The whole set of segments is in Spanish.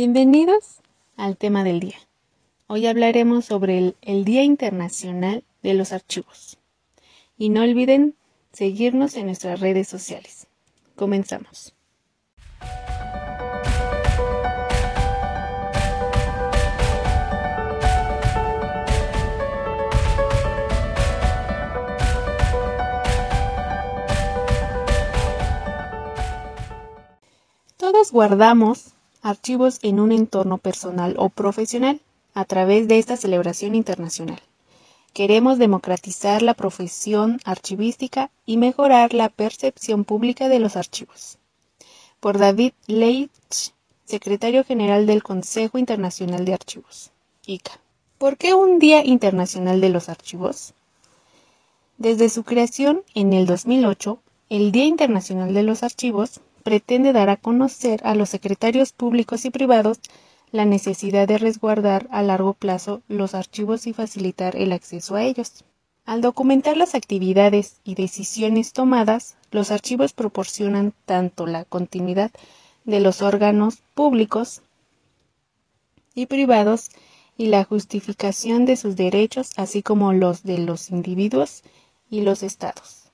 Bienvenidos al tema del día. Hoy hablaremos sobre el, Día Internacional de los Archivos. Y no olviden seguirnos en nuestras redes sociales. Comenzamos. Todos guardamos archivos en un entorno personal o profesional a través de esta celebración internacional. Queremos democratizar la profesión archivística y mejorar la percepción pública de los archivos. Por David Leitch, secretario general del Consejo Internacional de Archivos, ICA. ¿Por qué un Día Internacional de los Archivos? Desde su creación en el 2008, el Día Internacional de los Archivos pretende dar a conocer a los secretarios públicos y privados la necesidad de resguardar a largo plazo los archivos y facilitar el acceso a ellos. Al documentar las actividades y decisiones tomadas, los archivos proporcionan tanto la continuidad de los órganos públicos y privados y la justificación de sus derechos, así como los de los individuos y los estados.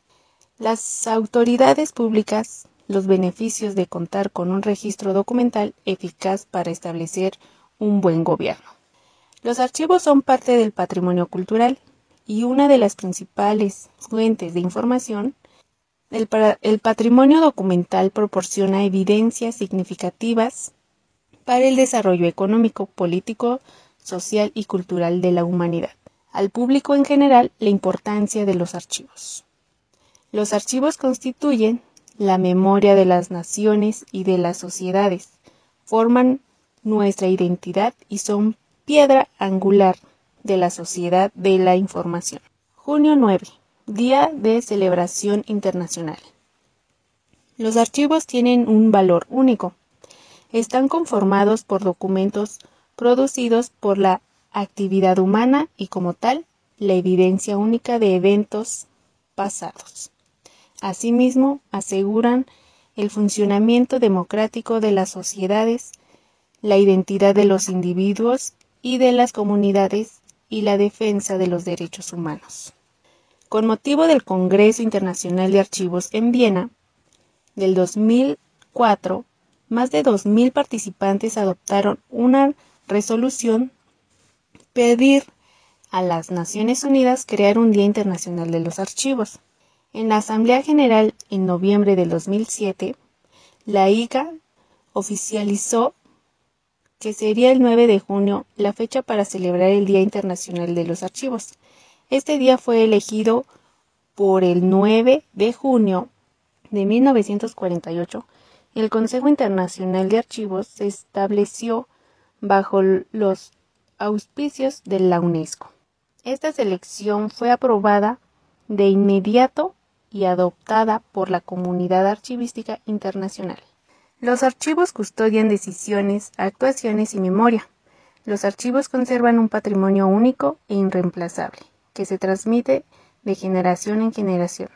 Las autoridades públicas los beneficios de contar con un registro documental eficaz para establecer un buen gobierno. Los archivos son parte del patrimonio cultural y una de las principales fuentes de información. El, patrimonio documental proporciona evidencias significativas para el desarrollo económico, político, social y cultural de la humanidad. Al público en general, la importancia de los archivos. Los archivos constituyen la memoria de las naciones y de las sociedades, forman nuestra identidad y son piedra angular de la sociedad de la información. Junio 9. Día de celebración internacional. Los archivos tienen un valor único. Están conformados por documentos producidos por la actividad humana y como tal, la evidencia única de eventos pasados. Asimismo, aseguran el funcionamiento democrático de las sociedades, la identidad de los individuos y de las comunidades y la defensa de los derechos humanos. Con motivo del Congreso Internacional de Archivos en Viena del 2004, más de 2.000 participantes adoptaron una resolución pedir a las Naciones Unidas crear un Día Internacional de los Archivos. En la Asamblea General en noviembre del 2007, la IGA oficializó que sería el 9 de junio la fecha para celebrar el Día Internacional de los Archivos. Este día fue elegido por el 9 de junio de 1948. El Consejo Internacional de Archivos se estableció bajo los auspicios de la UNESCO. Esta selección fue aprobada de inmediato y adoptada por la comunidad archivística internacional. Los archivos custodian decisiones, actuaciones y memoria. Los archivos conservan un patrimonio único e irreemplazable, que se transmite de generación en generación.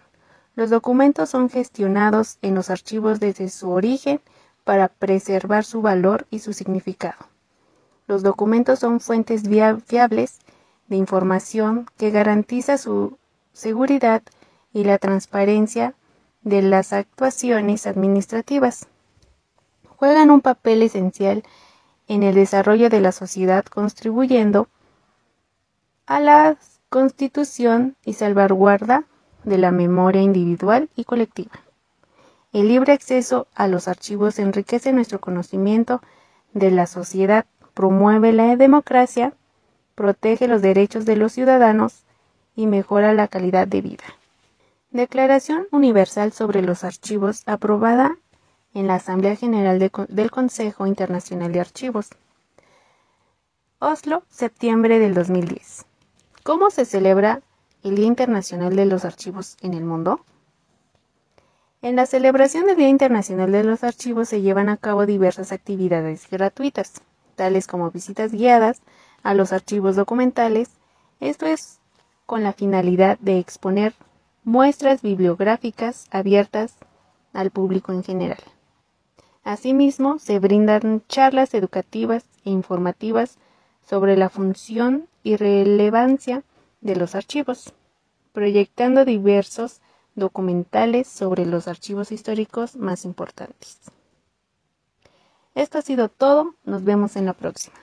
Los documentos son gestionados en los archivos desde su origen para preservar su valor y su significado. Los documentos son fuentes fiables de información que garantiza su seguridad y la transparencia de las actuaciones administrativas. Juegan un papel esencial en el desarrollo de la sociedad contribuyendo a la constitución y salvaguarda de la memoria individual y colectiva. El libre acceso a los archivos enriquece nuestro conocimiento de la sociedad, promueve la democracia, protege los derechos de los ciudadanos y mejora la calidad de vida. Declaración Universal sobre los Archivos aprobada en la Asamblea General de, del Consejo Internacional de Archivos. Oslo, septiembre del 2010. ¿Cómo se celebra el Día Internacional de los Archivos en el mundo? En la celebración del Día Internacional de los Archivos se llevan a cabo diversas actividades gratuitas, tales como visitas guiadas a los archivos documentales. Esto es con la finalidad de exponer muestras bibliográficas abiertas al público en general. Asimismo, se brindan charlas educativas e informativas sobre la función y relevancia de los archivos, proyectando diversos documentales sobre los archivos históricos más importantes. Esto ha sido todo, nos vemos en la próxima.